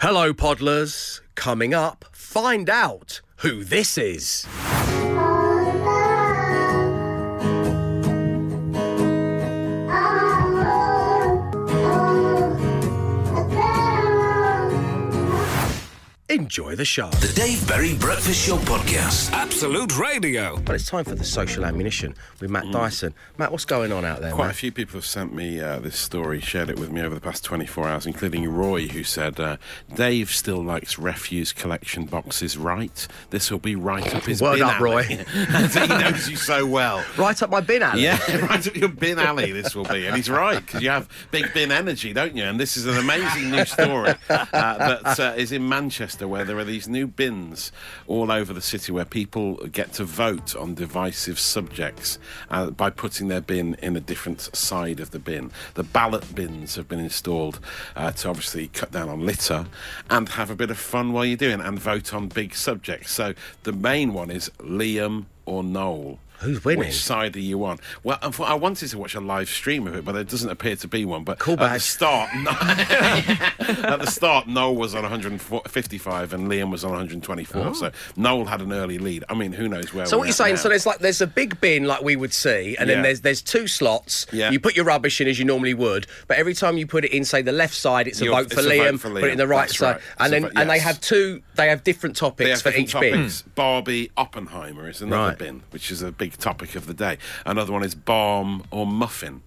Hello, Podlers. Coming up, find out who this is. Enjoy the show. The Dave Berry Breakfast Show Podcast. Absolute Radio. But it's time for the social ammunition with Matt Dyson. Matt, what's going on out there, Quite a few people have sent me uh, this story, shared it with me over the past 24 hours, including Roy, who said, uh, Dave still likes refuse collection boxes, right? This will be right up his Word bin up, alley." Roy. he knows you so well. Right up my bin alley. Yeah, right up your bin alley, this will be. And he's right, because you have big bin energy, don't you? And this is an amazing new story uh, that uh, is in Manchester, where there are these new bins all over the city where people get to vote on divisive subjects uh, by putting their bin in a different side of the bin. The ballot bins have been installed uh, to obviously cut down on litter and have a bit of fun while you're doing and vote on big subjects. So the main one is Liam or Noel. Who's winning? Which side are you on? Well, I wanted to watch a live stream of it, but there doesn't appear to be one. But Cool at the start, no- at the start, Noel was on 155 and Liam was on 124. So Noel had an early lead. I mean, who knows where? Oh. So what you're saying? now. So there's like there's a big bin like we would see, and Yeah. then there's there's two slots. Yeah. You put your rubbish in as you normally would, but every time you put it in, say the left side, it's a vote for it's a vote Liam. Put it in the right That's side, right. and It's then and they have two. They have different topics have for different each bin. Barbie Oppenheimer is another Right. bin, which is a big topic of the day. Another one is barm or muffin.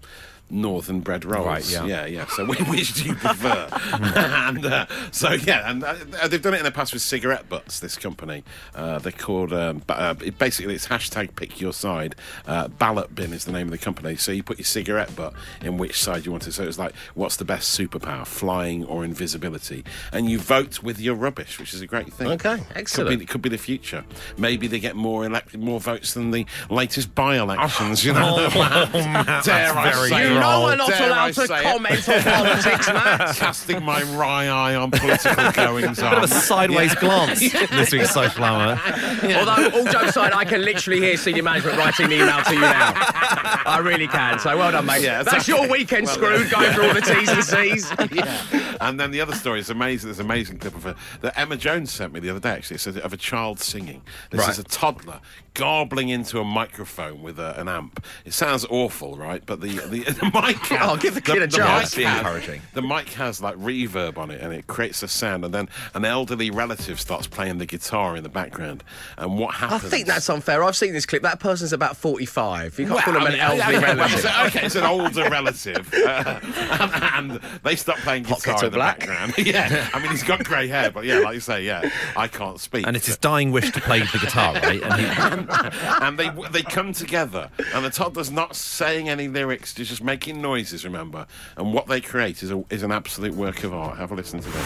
Northern bread rolls. Right, yeah. yeah, yeah. So which do you prefer? and uh, so yeah, and uh, they've done it in the past with cigarette butts. This company, uh, they're called. Um, uh, it, basically, it's hashtag pick your side. Uh, ballot bin is the name of the company. So you put your cigarette butt in which side you want it. So it's like, what's the best superpower, flying or invisibility? And you vote with your rubbish, which is a great thing. Okay, Could excellent. be, it could be the future. Maybe they get more elect- more votes than the latest by-elections. You know, dare I very say You it? we're not allowed to say it? comment on politics, Matt. Casting my wry eye on political goings Bit of on. a sideways glance this week's social hour. Although all jokes aside, I can literally hear senior management writing the email to you now. I really can. So well done, mate. Yeah, it's That's okay. your weekend Well screwed, done. going through all the T's and C's. yeah. And then the other story is amazing. There's an amazing clip of a, that Emma Jones sent me the other day. Actually, it's of a child singing. This Right. is a toddler garbling into a microphone with a, an amp. It sounds awful, right? But the the, the mic. Oh, give the kid a chance. The mic Be has- encouraging. The mic has like reverb on it, and it creates a sound. And then an elderly relative starts playing the guitar in the background. And what happens? I think that's unfair. I've seen this clip. That person's about 45. You can't Well, call him I an elderly okay, well, relative. it's- okay, it's an older relative, uh, and, and they start playing guitar kettle in the black. background. yeah, I mean he's got grey hair, but yeah, like you say, yeah, I can't speak. And it's his dying wish to play the guitar, right? And he, and they they come together, and the toddler's not saying any lyrics, he's just making noises. Remember, and what they create is a, is an absolute work of art. Have a listen to this.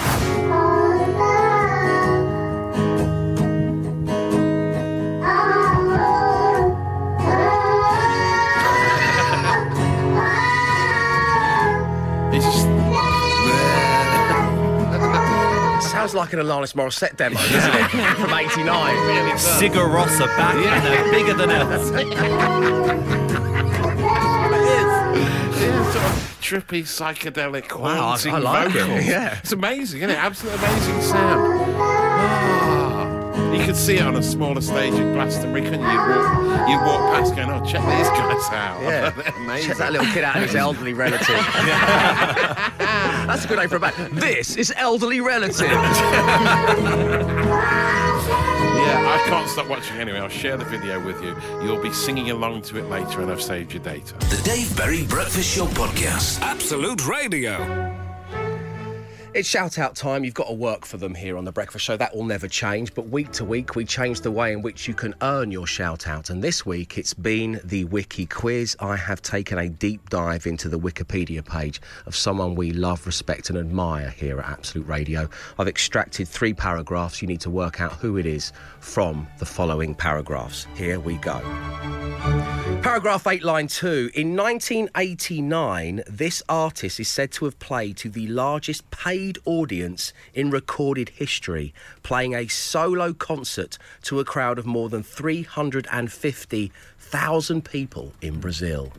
It's just Sounds like an Alanis Morissette demo, doesn't it? From 89. Cigarossa back and they're bigger than ever. yeah, sort of trippy, psychedelic, Wow, I- I like it, vocals. yeah. It's amazing, isn't it? Absolutely amazing sound. Ah. You could see it on a smaller stage at Glastonbury, couldn't you? You'd walk, you'd walk past going, oh, check these guys out. Yeah. Amazing. Check that little kid out and his elderly relative. That's a good name for a band. This is Elderly Relative. Yeah, I can't stop watching anyway. I'll share the video with you. You'll be singing along to it later, and I've saved your data. The Dave Berry Breakfast Show Podcast. Absolute Radio. It's shout out time. You've got to work for them here on The Breakfast Show. That will never change. But week to week, we change the way in which you can earn your shout out. And this week, it's been the Wiki quiz. I have taken a deep dive into the Wikipedia page of someone we love, respect, and admire here at Absolute Radio. I've extracted three paragraphs. You need to work out who it is from the following paragraphs. Here we go. Paragraph 8, line 2. In 1989, this artist is said to have played to the largest paid audience in recorded history, playing a solo concert to a crowd of more than 350,000 people in Brazil.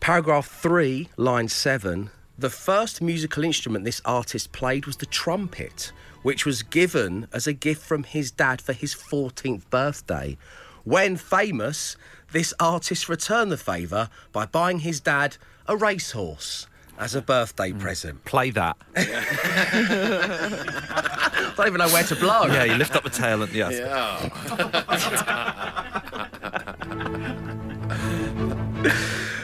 Paragraph 3, line 7. The first musical instrument this artist played was the trumpet, which was given as a gift from his dad for his 14th birthday. When famous, this artist returned the favour by buying his dad a racehorse as a birthday mm. present. Play that. I don't even know where to blow. Yeah, you lift up the tail and yes.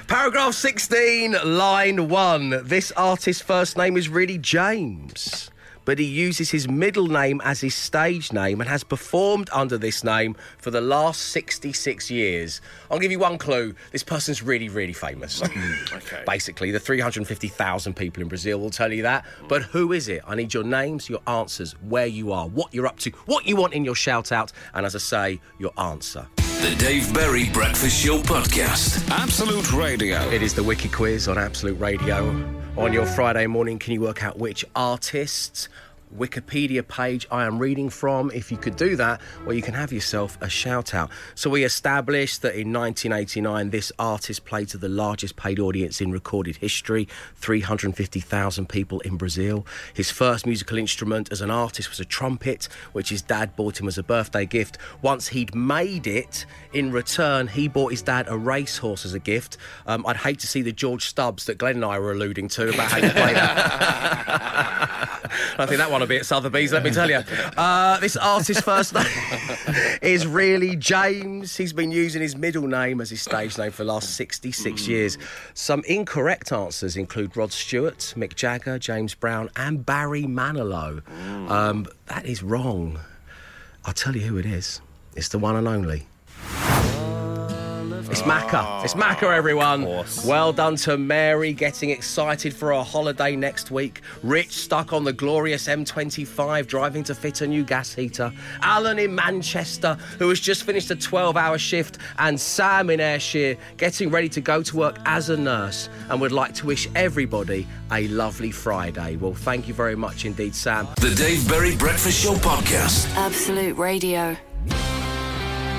Paragraph 16, line 1. This artist's first name is really James, but he uses his middle name as his stage name and has performed under this name for the last 66 years. I'll give you one clue. This person's really, really famous. Mm, okay. Basically, the 350,000 people in Brazil will tell you that. But who is it? I need your names, your answers, where you are, what you're up to, what you want in your shout out, and as I say, your answer. The Dave Berry Breakfast Show Podcast. Absolute Radio. It is the Wiki Quiz on Absolute Radio. On your Friday morning, can you work out which artists, Wikipedia page I am reading from? If you could do that, well, you can have yourself a shout out. So, we established that in 1989, this artist played to the largest paid audience in recorded history 350,000 people in Brazil. His first musical instrument as an artist was a trumpet, which his dad bought him as a birthday gift. Once he'd made it, in return, he bought his dad a racehorse as a gift. Um, I'd hate to see the George Stubbs that Glenn and I were alluding to about how you play that. I think that one be at Sotheby's, let me tell you. Uh, this artist's first name is really James. He's been using his middle name as his stage name for the last 66 years. Some incorrect answers include Rod Stewart, Mick Jagger, James Brown, and Barry Manilow. Um, that is wrong. I'll tell you who it is. It's the one and only. It's Macca. Oh. It's Macca, everyone. course. Well done to Mary getting excited for a holiday next week. Rich stuck on the glorious M25 driving to fit a new gas heater. Alan in Manchester, who has just finished a 12 hour shift. And Sam in Ayrshire getting ready to go to work as a nurse and would like to wish everybody a lovely Friday. Well, thank you very much indeed, Sam. The Dave Berry Breakfast Show Podcast. Absolute Radio.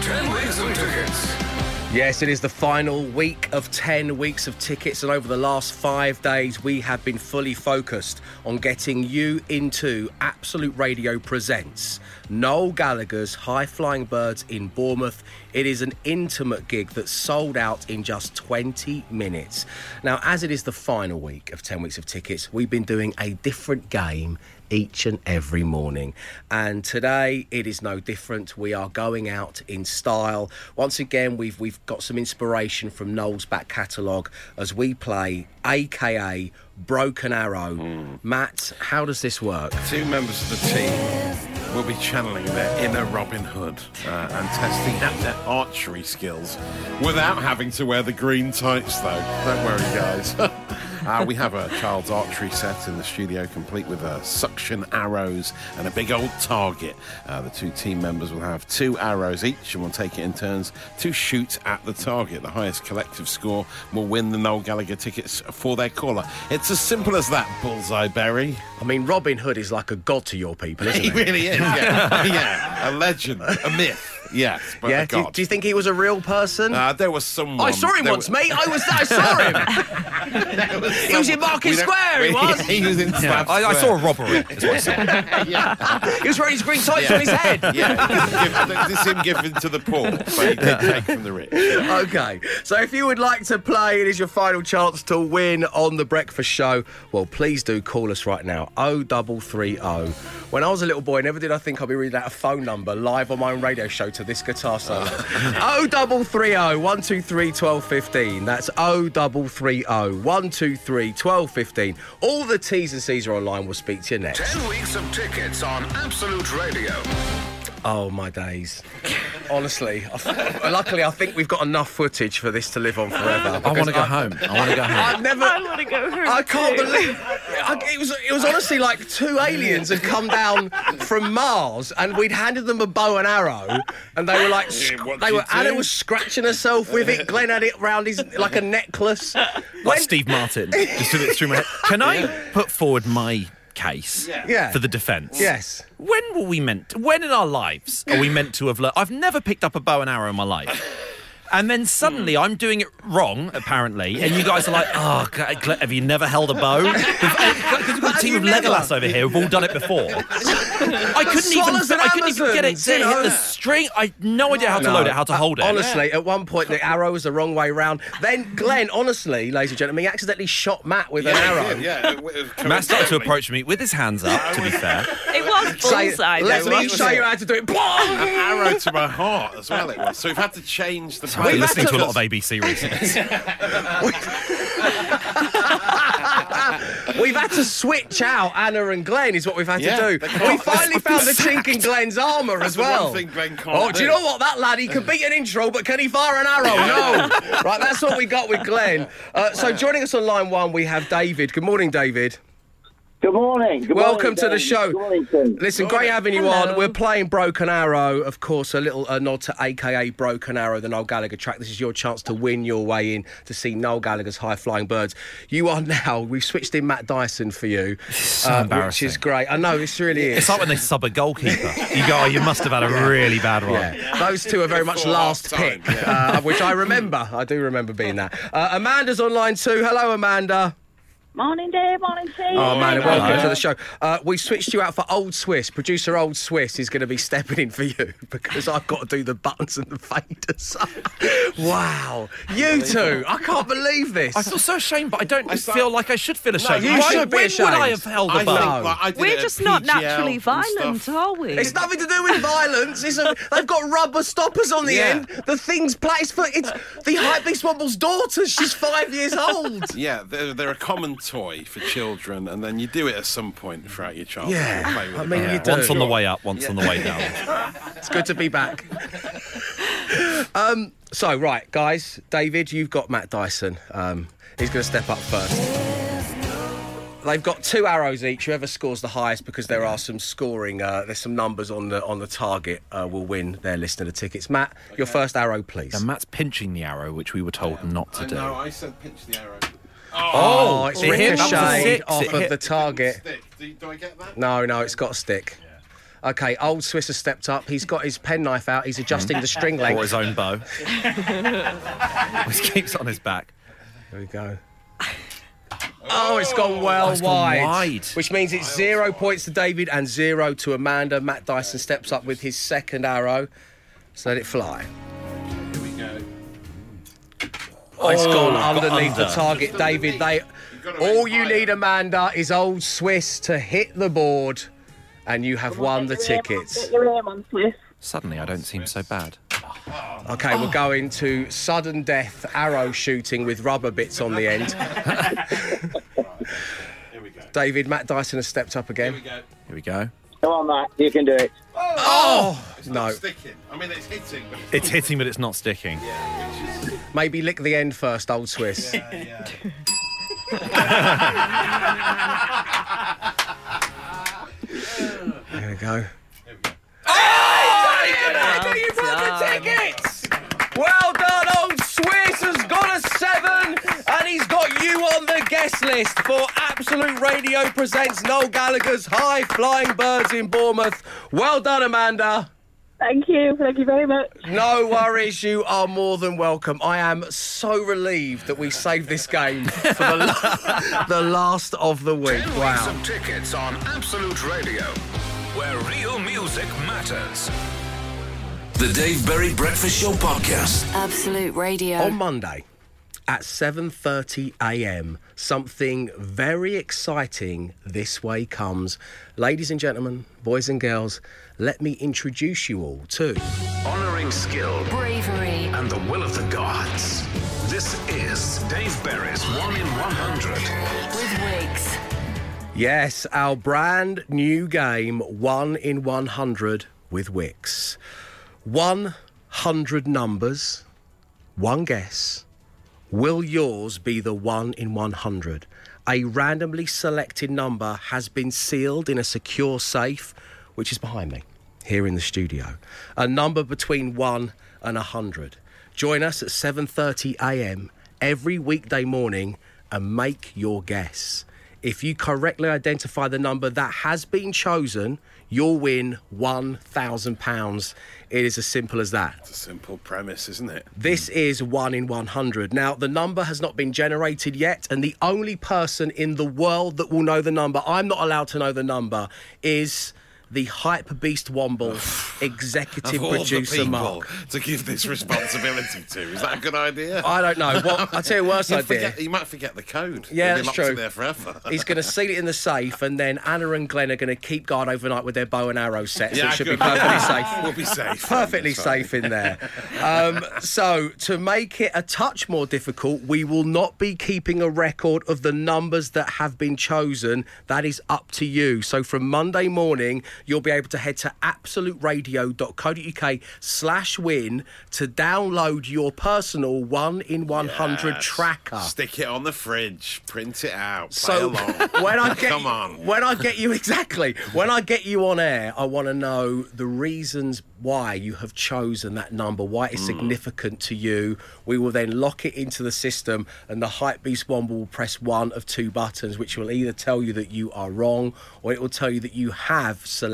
10 weeks of tickets. Yes, it is the final week of 10 weeks of tickets, and over the last five days, we have been fully focused on getting you into Absolute Radio Presents Noel Gallagher's High Flying Birds in Bournemouth. It is an intimate gig that sold out in just 20 minutes. Now, as it is the final week of 10 weeks of tickets, we've been doing a different game each and every morning. And today it is no different. We are going out in style. Once again, we've we've got some inspiration from Noel's back catalogue as we play AKA Broken Arrow. Matt, how does this work? Two members of the team will be channeling their inner Robin Hood uh, and testing out their archery skills without having to wear the green tights, though. Don't worry, guys. uh, we have a child's archery set in the studio, complete with uh, suction arrows and a big old target. Uh, the two team members will have two arrows each and will take it in turns to shoot at the target. The highest collective score will win the Noel Gallagher tickets for their caller. It's as simple as that, Bullseye Berry. I mean, Robin Hood is like a god to your people, isn't He he? really is. Yeah. yeah. A legend, a myth. Yes, but yeah. Do, do you think he was a real person? uh, there was someone. I saw him once, was- mate. I was I saw him. he was in Market Square. He was. he was in Yeah, I, I saw a robbery. I saw. He was wearing his green tights on his head. Yeah, this is him giving to the poor, but he did take from the rich. Okay, so if you would like to play, it is your final chance to win on the breakfast show. Well, please do call us right now. O double three O. When I was a little boy, never did I think I'd be reading out a phone number live on my own radio show to this guitar solo. O oh double three O oh, one two three twelve fifteen. That's O double three O one two three twelve fifteen. All the T's and C's are online. We'll speak to you next. 10 weeks of tickets on Absolute Radio. Oh my days! Honestly, I, luckily I think we've got enough footage for this to live on forever. I want to go home. I want to go home. I've never. I want to go home. I can't too. believe I, it was. It was honestly like two aliens had come down from Mars, and we'd handed them a bow and arrow, and they were like, sc- what they were. you Anna do? was scratching herself with it. Glenn had it round his like a necklace. Like When- Steve Martin. Just did it through my head. Can I put forward my case Yeah. for the defence? Yes. When were we meant? when in our lives are we meant to have learned? I've never picked up a bow and arrow in my life. And then suddenly I'm doing it wrong, apparently, and you guys are like, "Oh, Gl- Gl- have you never held a bow?" Because uh, we've got a team of? Legolas over here who've all done it before. I couldn't even, swallows and I couldn't even get it to hit the string. I had no idea how to load it, how to uh, hold it. Honestly, at one point the arrow was the wrong way round. Then Glenn, honestly, ladies and gentlemen, he accidentally shot Matt with an arrow. Yeah, it- it- Matt started to approach me with his hands up. To be fair, It was Say- bullseye. let though, me wasn't show you how to do it. An arrow to my heart as well. It was. So we've had to change the. I've been We've had listening to- to a lot of ABC recently. We've had to switch out Anna and Glenn, is what we've had Yeah, to do. We finally found the chink in Glenn's armour as the one well. thing Glenn can't oh, do you know what? That lad, he can beat an intro, but can he fire an arrow? No. right, that's what we got with Glenn. Uh, so joining us on line one, we have David. Good morning, David. Good morning. Good Welcome morning, to the show. Good morning, Tim. Listen, great having you on. We're playing Broken Arrow, of course, a little a nod to AKA Broken Arrow, the Noel Gallagher track. This is your chance to win your way in to see Noel Gallagher's High Flying Birds. You are now, we've switched in Matt Dyson for you, so uh, which is great. I know, this really is. It's like when they sub a goalkeeper. You go, oh, you must have had a really bad one. Yeah, those two are very much last half-time, pick, uh, which I remember. I do remember being that. Uh, Amanda's on line two. Hello, Amanda. Morning, Dave. Morning, Steve. Oh, man, Hello. welcome to the show. Uh, we switched you out for Old Swiss. Producer Old Swiss is going to be stepping in for you because I've got to do the buttons and the faders. wow. You two, I can't believe this. I feel so ashamed, but I don't I feel like I should feel ashamed. you Why, should be when ashamed. would I have held a I bow? think, like, I did We're it at just not PGL naturally and violent, stuff. are we? It's nothing to do with violence. It's a, they've got rubber stoppers on the Yeah. end. The thing's placed for it's the Hypebeast Womble's daughter. She's five years old. Yeah, they're, they're a common toy for children, and then you do it at some point throughout your childhood. Yeah, Play with I mean, Yeah. you do. Once on the way up, once on the way down. It's good to be back. um, so, right, guys, David, you've got Matt Dyson. Um, he's going to step up first. They've got two arrows each. Whoever scores the highest, because there are some scoring, uh, there's some numbers on the on the target, uh, will win their list of the tickets. Matt, your first arrow, please. And Matt's pinching the arrow, which we were told not to I do. know, I said pinch the arrow. Oh, oh, it's it hit- that was a ricocheted six. off It of hit- the target. Stick. Do, do I get that? No, no, it's got a stick. Okay, old Swiss has stepped up. He's got his penknife out. He's adjusting the string Bought length. his own bow. Which keeps on his back. There we go. Oh, it's gone well it's gone wide. wide. Which means it's zero points to David and zero to Amanda. Matt Dyson steps up with his second arrow. So let it fly. Here we go. Oh, it's gone got underneath the target, David. They, all you higher. need, Amanda, is old Swiss to hit the board, and you have won the Get your aim on- tickets. Get your aim on, Swiss. Suddenly, I don't seem so bad. Okay, we're going to sudden death arrow shooting with rubber bits on the end. Here we go. David, Matt Dyson has stepped up Here we again. go. Here we go. Come on, Matt. You can do it. Oh, oh! It's not no! sticking. I mean, it's hitting, but it's, It's hitting, but it's not sticking. yeah, which is Maybe lick the end first, old Swiss. yeah, yeah. There we go. Here we go. Amanda, you brought the tickets! Well done, old Swiss has got a seven, and he's got you on the guest list for Absolute Radio presents Noel Gallagher's High Flying Birds in Bournemouth. Well done, Amanda. Thank you. Thank you very much. No worries, you are more than welcome. I am so relieved that we saved this game for the, the last of the week. Ten weeks Wow. of tickets on Absolute Radio, where real music matters. The Dave Berry Breakfast Show Podcast. Absolute Radio. On Monday at 7:30 a.m., something very exciting this way comes. Ladies and gentlemen, boys and girls, let me introduce you all to Honoring skill Bravery. and the will of the gods. This is Dave Berry's 1 in 100. With wigs. Yes, our brand new game, 1 in 100 with Wix. 100 numbers, one guess. Will yours be the 1 in 100? A randomly selected number has been sealed in a secure safe, which is behind me, here in the studio. A number between 1 and 100. Join us at 7:30 a.m. every weekday morning and make your guess. If you correctly identify the number that has been chosen, you'll win £1,000. It is as simple as that. It's a simple premise, isn't it? This is one in 100. Now, the number has not been generated yet, and the only person in the world that will know the number, I'm not allowed to know the number, is the Hyper Beast Womble executive producer Mark. to give this responsibility to. Is that a good idea? I don't know. What I tell you, He'll idea. forget- he might forget the code. Yeah, He'll be that's true. there forever. He's going to seal it in the safe, and then Anna and Glenn are going to keep guard overnight with their bow and arrow sets. so Yeah, it should be perfectly safe. We'll be safe. Perfectly safe in there. Um, so, to make it a touch more difficult, we will not be keeping a record of the numbers that have been chosen. That is up to you. So, from Monday morning, you'll be able to head to absoluteradio.co.uk slash win to download your personal 1 in 100 Yes. tracker. Stick it on the fridge. Print it out. So when I get Come on. when I get you exactly when I get you on air, I want to know the reasons why you have chosen that number, why it's hmm. significant to you. We will then lock it into the system, and the hype beast one will press one of two buttons, which will either tell you that you are wrong, or it will tell you that you have selected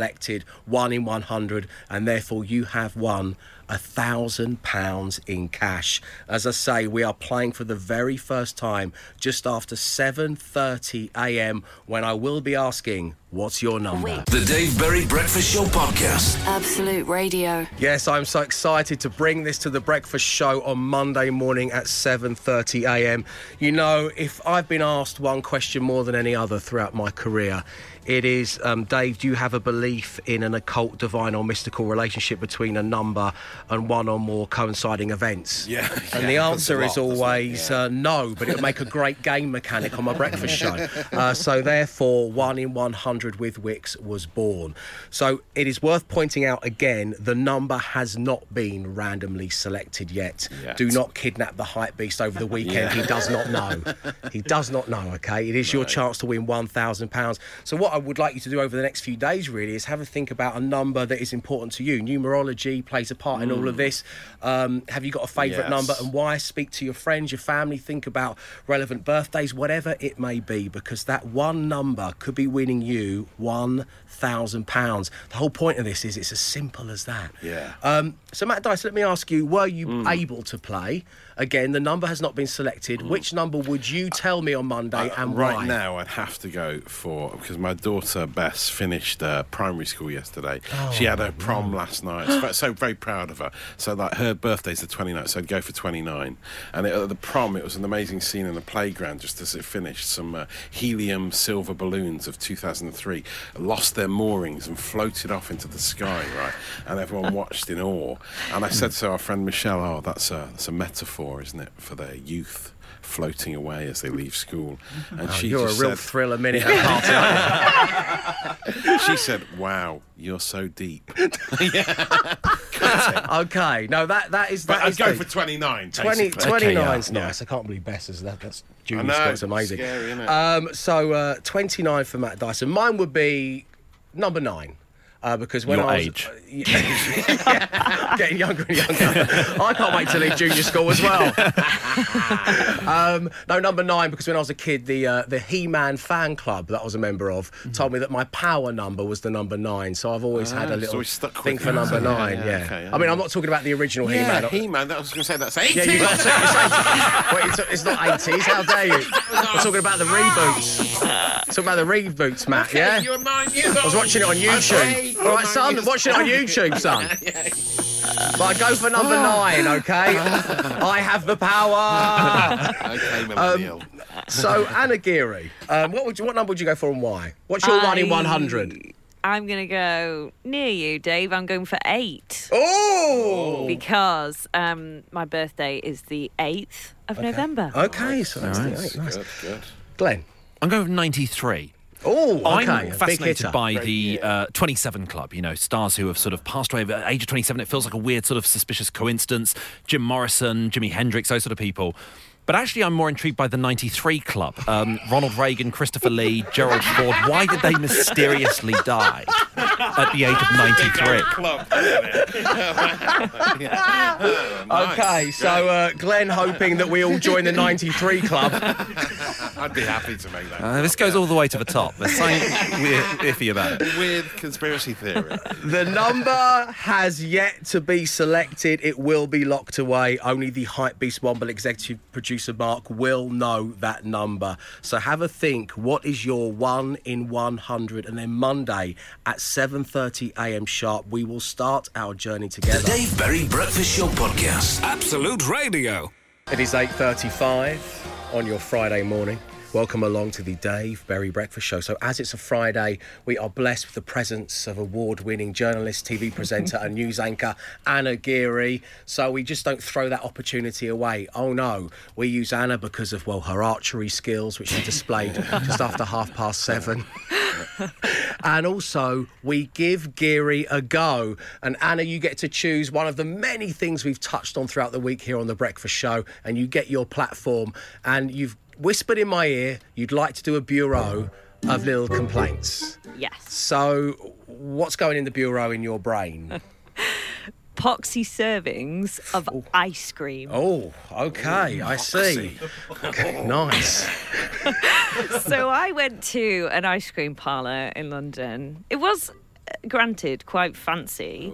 one in one hundred, and therefore you have won a thousand pounds in cash. As I say, we are playing for the very first time just after 7:30 a.m. when I will be asking, "What's your number?" The Dave Berry Breakfast Show Podcast. Absolute Radio. Yes, I'm so excited to bring this to the breakfast show on Monday morning at 7:30 a.m. You know, if I've been asked one question more than any other throughout my career, it is, um, Dave, do you have a belief in an occult, divine, or mystical relationship between a number and one or more coinciding events? Yeah, And yeah, the answer a is lot, always Yeah. uh, no, but it would make a great game mechanic on my breakfast show. Uh, so therefore, one in 100 with Wix was born. So it is worth pointing out again, the number has not been randomly selected yet. Do not kidnap the hype beast over the weekend. He does not know. He does not know. Okay, it is your chance to win 1,000 pounds. So what I would like you to do over the next few days really is have a think about a number that is important to you. Numerology plays a part in all of this. Um, have you got a favourite Mm. Yes. number and why? Speak to your friends, your family, think about relevant birthdays, whatever it may be, because that one number could be winning you one thousand pounds. The whole point of this is it's as simple as that. Yeah. Um, so Matt Dice, let me ask you: Were you Mm. able to play? Again, the number has not been selected. Which number would you tell me on Monday and Uh, right why? now, I'd have to go for because my daughter Bess finished uh, primary school yesterday. she had her prom last night. So- so very proud of her. So like her birthday's the 29th, so I'd go for 29. And it, at the prom, it was an amazing scene in the playground just as it finished. Some uh, helium silver balloons of 2003 lost their moorings and floated off into the sky, right? And everyone watched in awe. And I said to our friend Michelle, "Oh, that's a that's a metaphor, isn't it, for their youth?" Floating away as they leave school, and she You're a real said, thrill a minute at a party. she said, "Wow, you're so deep." okay, no, that that is But that I'd is go deep. for 29. 20, basically. 29 's yeah. nice. I can't believe Bess is that. That's I junior know, Scott's amazing. scary, innit? Um, so uh, 29 for Matt Dyson. Mine would be number nine. Uh, because when Your I was age. uh, yeah, getting younger and younger, I can't wait to leave junior school as well. um, no, number nine because when I was a kid, the uh, the He-Man fan club that I was a member of told me that my power number was the number nine. So I've always had Ah, a little stuck thing for number nine. Yeah, Yeah, okay, I mean, I'm not talking about the original He-Man. He-Man. That was going to say that's 80. Yeah, you got to say it's, Wait, it's, it's not 80s. How dare you? We're talking about the reboots. Talking about the reboots, Matt. Okay, yeah. You're nine years old. I was watching it on YouTube. Okay, All right, son, watch it on YouTube, son. But I go for number nine, okay? I have the power. Okay, millennial. so, Anna Geary, um, what, would you, what number would you go for and why? What's your one in I- 100? I'm going to go near you, Dave. I'm going for eight Oh! because um, my birthday is the 8th of November. Okay, so that's the Nice. eight. Nice. good, good. Glenn. I'm going with 93. Oh, okay. I'm fascinated hitter. by the uh, 27 Club, you know, stars who have sort of passed away at the age of 27. It feels like a weird, sort of suspicious coincidence. Jim Morrison, Jimi Hendrix, those sort of people. But actually, I'm more intrigued by the 93 Club. Um, Ronald Reagan, Christopher Lee, Gerald Ford. Why did they mysteriously die at the age of 93? Club, isn't it? Yeah. Oh, nice. Okay, so uh, Glenn hoping that we all join the 93 club. I'd be happy to make that. Uh, this goes all the way to the top. There's something weird, iffy about it. Weird conspiracy theory. The number has yet to be selected. It will be locked away. Only the Hype Beast Womble executive producer Mark will know that number. So have a think. What is your one in 100? And then Monday at 7:30 a.m. sharp, we will start our journey together. The together. Dave Berry Breakfast Show Podcast. Absolute Radio. It is 8.35 on your Friday morning. Welcome along to the Dave Berry Breakfast Show. So, as it's a Friday, we are blessed with the presence of award winning journalist, TV presenter, and news anchor Anna Geary. So, we just don't throw that opportunity away. Oh no, we use Anna because of, well, her archery skills, which she displayed just after half past seven. and also, we give Geary a go. And Anna, you get to choose one of the many things we've touched on throughout the week here on The Breakfast Show, and you get your platform. And you've whispered in my ear you'd like to do a bureau of little complaints. Yes. So, what's going in the bureau in your brain? Poxy servings of ice cream. Oh, okay, I see. nice. so I went to an ice cream parlour in London. It was, uh, granted, quite fancy.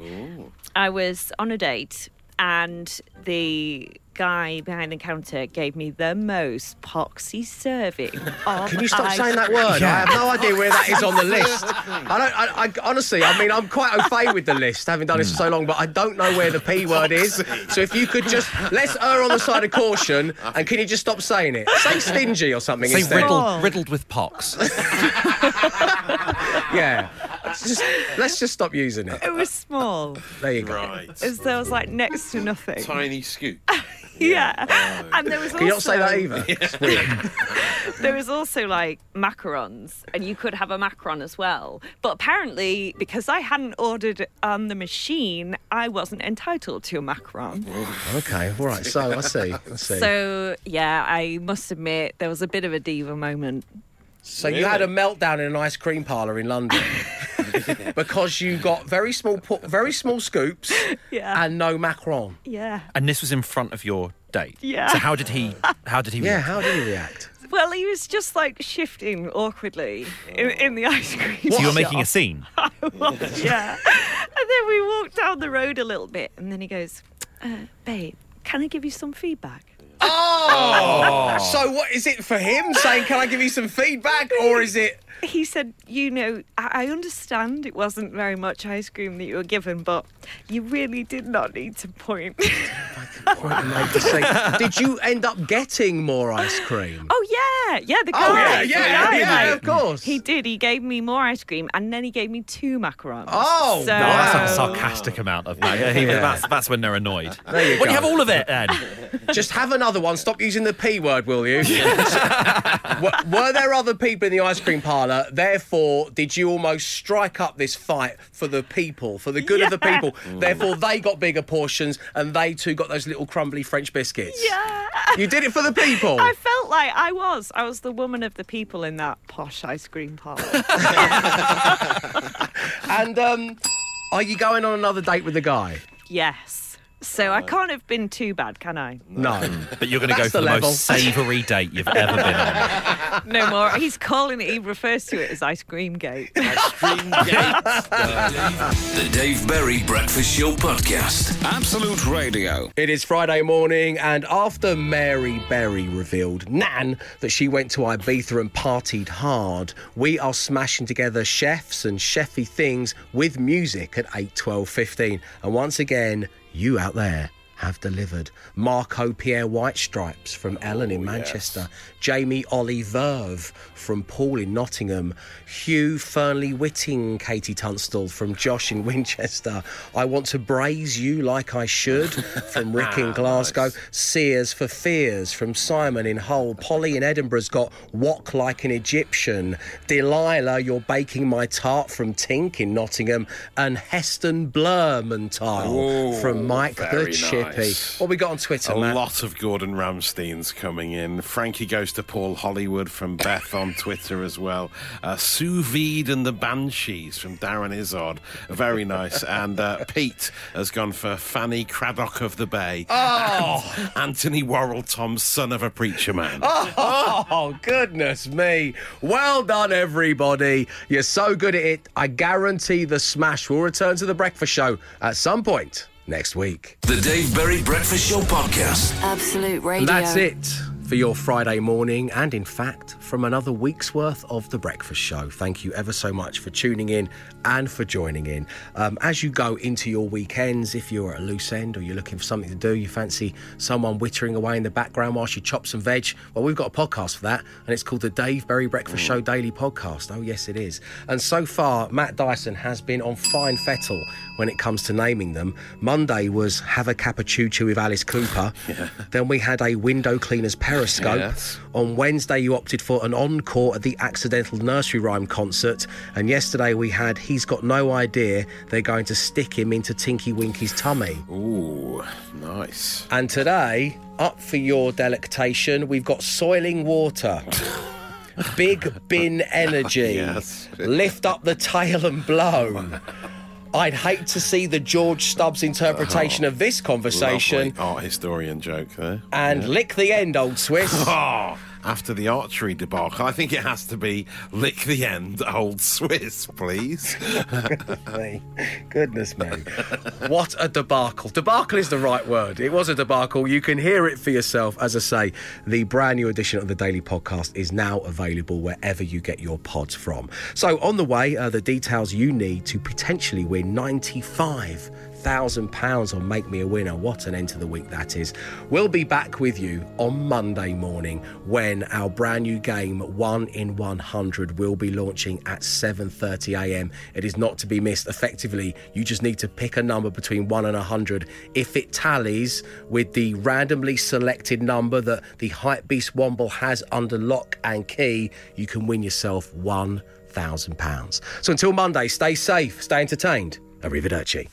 I was on a date, and the guy behind the counter gave me the most poxy serving of Can you stop ice saying that word? I have no idea where that is on the list. I don't. I, I honestly, I mean, I'm quite au fait with the list, having done this for so long, but I don't know where the p word is. So if you could just let's err on the side of caution, and can you just stop saying it? Say stingy or something Say instead. riddled, riddled with pox. Yeah. Let's just, let's just stop using it. It was small. There you go. Right. It there was like next to nothing. Tiny scoop. Yeah. And there was Can you not say that either? It's there was also like macarons, and you could have a macaron as well. But apparently, because I hadn't ordered on the machine, I wasn't entitled to a macaron. Okay. All right. So I see. I see. So yeah, I must admit there was a bit of a diva moment. So you had a meltdown in an ice cream parlour in London because you got very small, po- very small scoops Yeah. and no macaron. Yeah. And this was in front of your date. Yeah. So how did he? How did he? Yeah. react? How did he react? Well, he was just like shifting awkwardly in, in the ice cream. So you were making a shop. scene. was, yeah. And then we walked down the road a little bit, and then he goes, uh, "Babe, can I give you some feedback?" Oh! So what is it for him saying, "Can I give you some feedback," or is it? He said, "You know, I, I understand it wasn't very much ice cream that you were given, but you really did not need to point." Did you end up getting more ice cream? oh yeah, yeah, the guy. Oh, yeah, the yeah, guy, yeah, mate. of course. He did. He gave me more ice cream, and then he gave me two macarons. Oh, so, Oh, that's a sarcastic amount of that. Yeah, that's, that's when they're annoyed. There you Well, you have all of it then. Just have another one. Stop using the P word, will you? were, were there other people in the ice cream parlour? Therefore, did you almost strike up this fight for the people, for the good of the Yeah. people? Therefore, they got bigger portions and they too got those little crumbly French biscuits. Yeah. You did it for the people. I felt like I was. I was the woman of the people in that posh ice cream parlour. And um, are you going on another date with the guy? yes. So I can't have been too bad, can I? No. But you're going to go That's for the the, level. most savoury date you've ever been on. No more. He's calling it. He refers to it as ice cream gate. Extreme gates. The Dave Berry Breakfast Show Podcast. Absolute Radio. It is Friday morning, and after Mary Berry revealed, Nan, that she went to Ibiza and partied hard, we are smashing together chefs and chefy things with music at eight, twelve, fifteen. And once again, you out there have delivered. Marco Pierre White Stripes from Ellen in Manchester, Jamie Ollie Verve from Paul in Nottingham, Hugh Fearnley Whitting, KT Tunstall from Josh in Winchester. I want to braise you like I should from Rick in Glasgow, Sears for Fears from Simon in Hull, Polly in Edinburgh's got Walk Like an Egyptian, Delilah, You're Baking My Tart from Tink in Nottingham, and Heston Blermentile Oh, from Mike the Chip Nice. What we got on Twitter, A Matt? lot of Gordon Ramsteins coming in. Frankie goes to Paul Hollywood from Beth on Twitter as well. Uh, Sous Vide and the Banshees from Darren Izzard. Very nice. And uh, Pete has gone for Fanny Cradock of the Bay. Oh! Antony Worrall Tom, son of a preacher man. Oh, goodness me. Well done, everybody. You're so good at it. I guarantee the smash will return to the breakfast show at some point next week. The Dave Berry Breakfast Show Podcast. Absolute Radio. And that's it for your Friday morning, and in fact, from another week's worth of The Breakfast Show. Thank you ever so much for tuning in and for joining in. Um, as you go into your weekends, if you're at a loose end or you're looking for something to do, you fancy someone wittering away in the background whilst you chop some veg, well, we've got a podcast for that, and it's called the Dave Berry Breakfast Show Daily Podcast. Oh, yes, it is. And so far, Matt Dyson has been on fine fettle when it comes to naming them. Monday was Have a Cappuccino with Alice Cooper. Then we had a window cleaner's periscope. Yes. On Wednesday, you opted for an encore at the Accidental Nursery Rhyme concert. And yesterday, we had He's Got No Idea They're Going to Stick Him into Tinky Winky's tummy. Ooh, nice. And today, up for your delectation, we've got Soiling Water. Big bin energy. Yes. Lift up the tail and blow. I'd hate to see the George Stubbs interpretation oh, of this conversation. Art historian joke there. And lick the end, old Swiss. Oh, after the archery debacle, I think it has to be lick the end, old Swiss, please. me. Goodness me. What a debacle. Debacle is the right word. It was a debacle. You can hear it for yourself. As I say, the brand new edition of the Daily Podcast is now available wherever you get your pods from. So, on the way are the details you need to potentially win 95 thousand pounds on Make Me a Winner. What an end to the week that is. We'll be back with you on Monday morning when our brand new game One in 100 will be launching at 7:30 a.m. It is not to be missed. Effectively, you just need to pick a number between 1 and 100. If it tallies with the randomly selected number that the Hype Beast Womble has under lock and key, you can win yourself 1,000 pounds. So until Monday, stay safe, stay entertained. Arrivederci.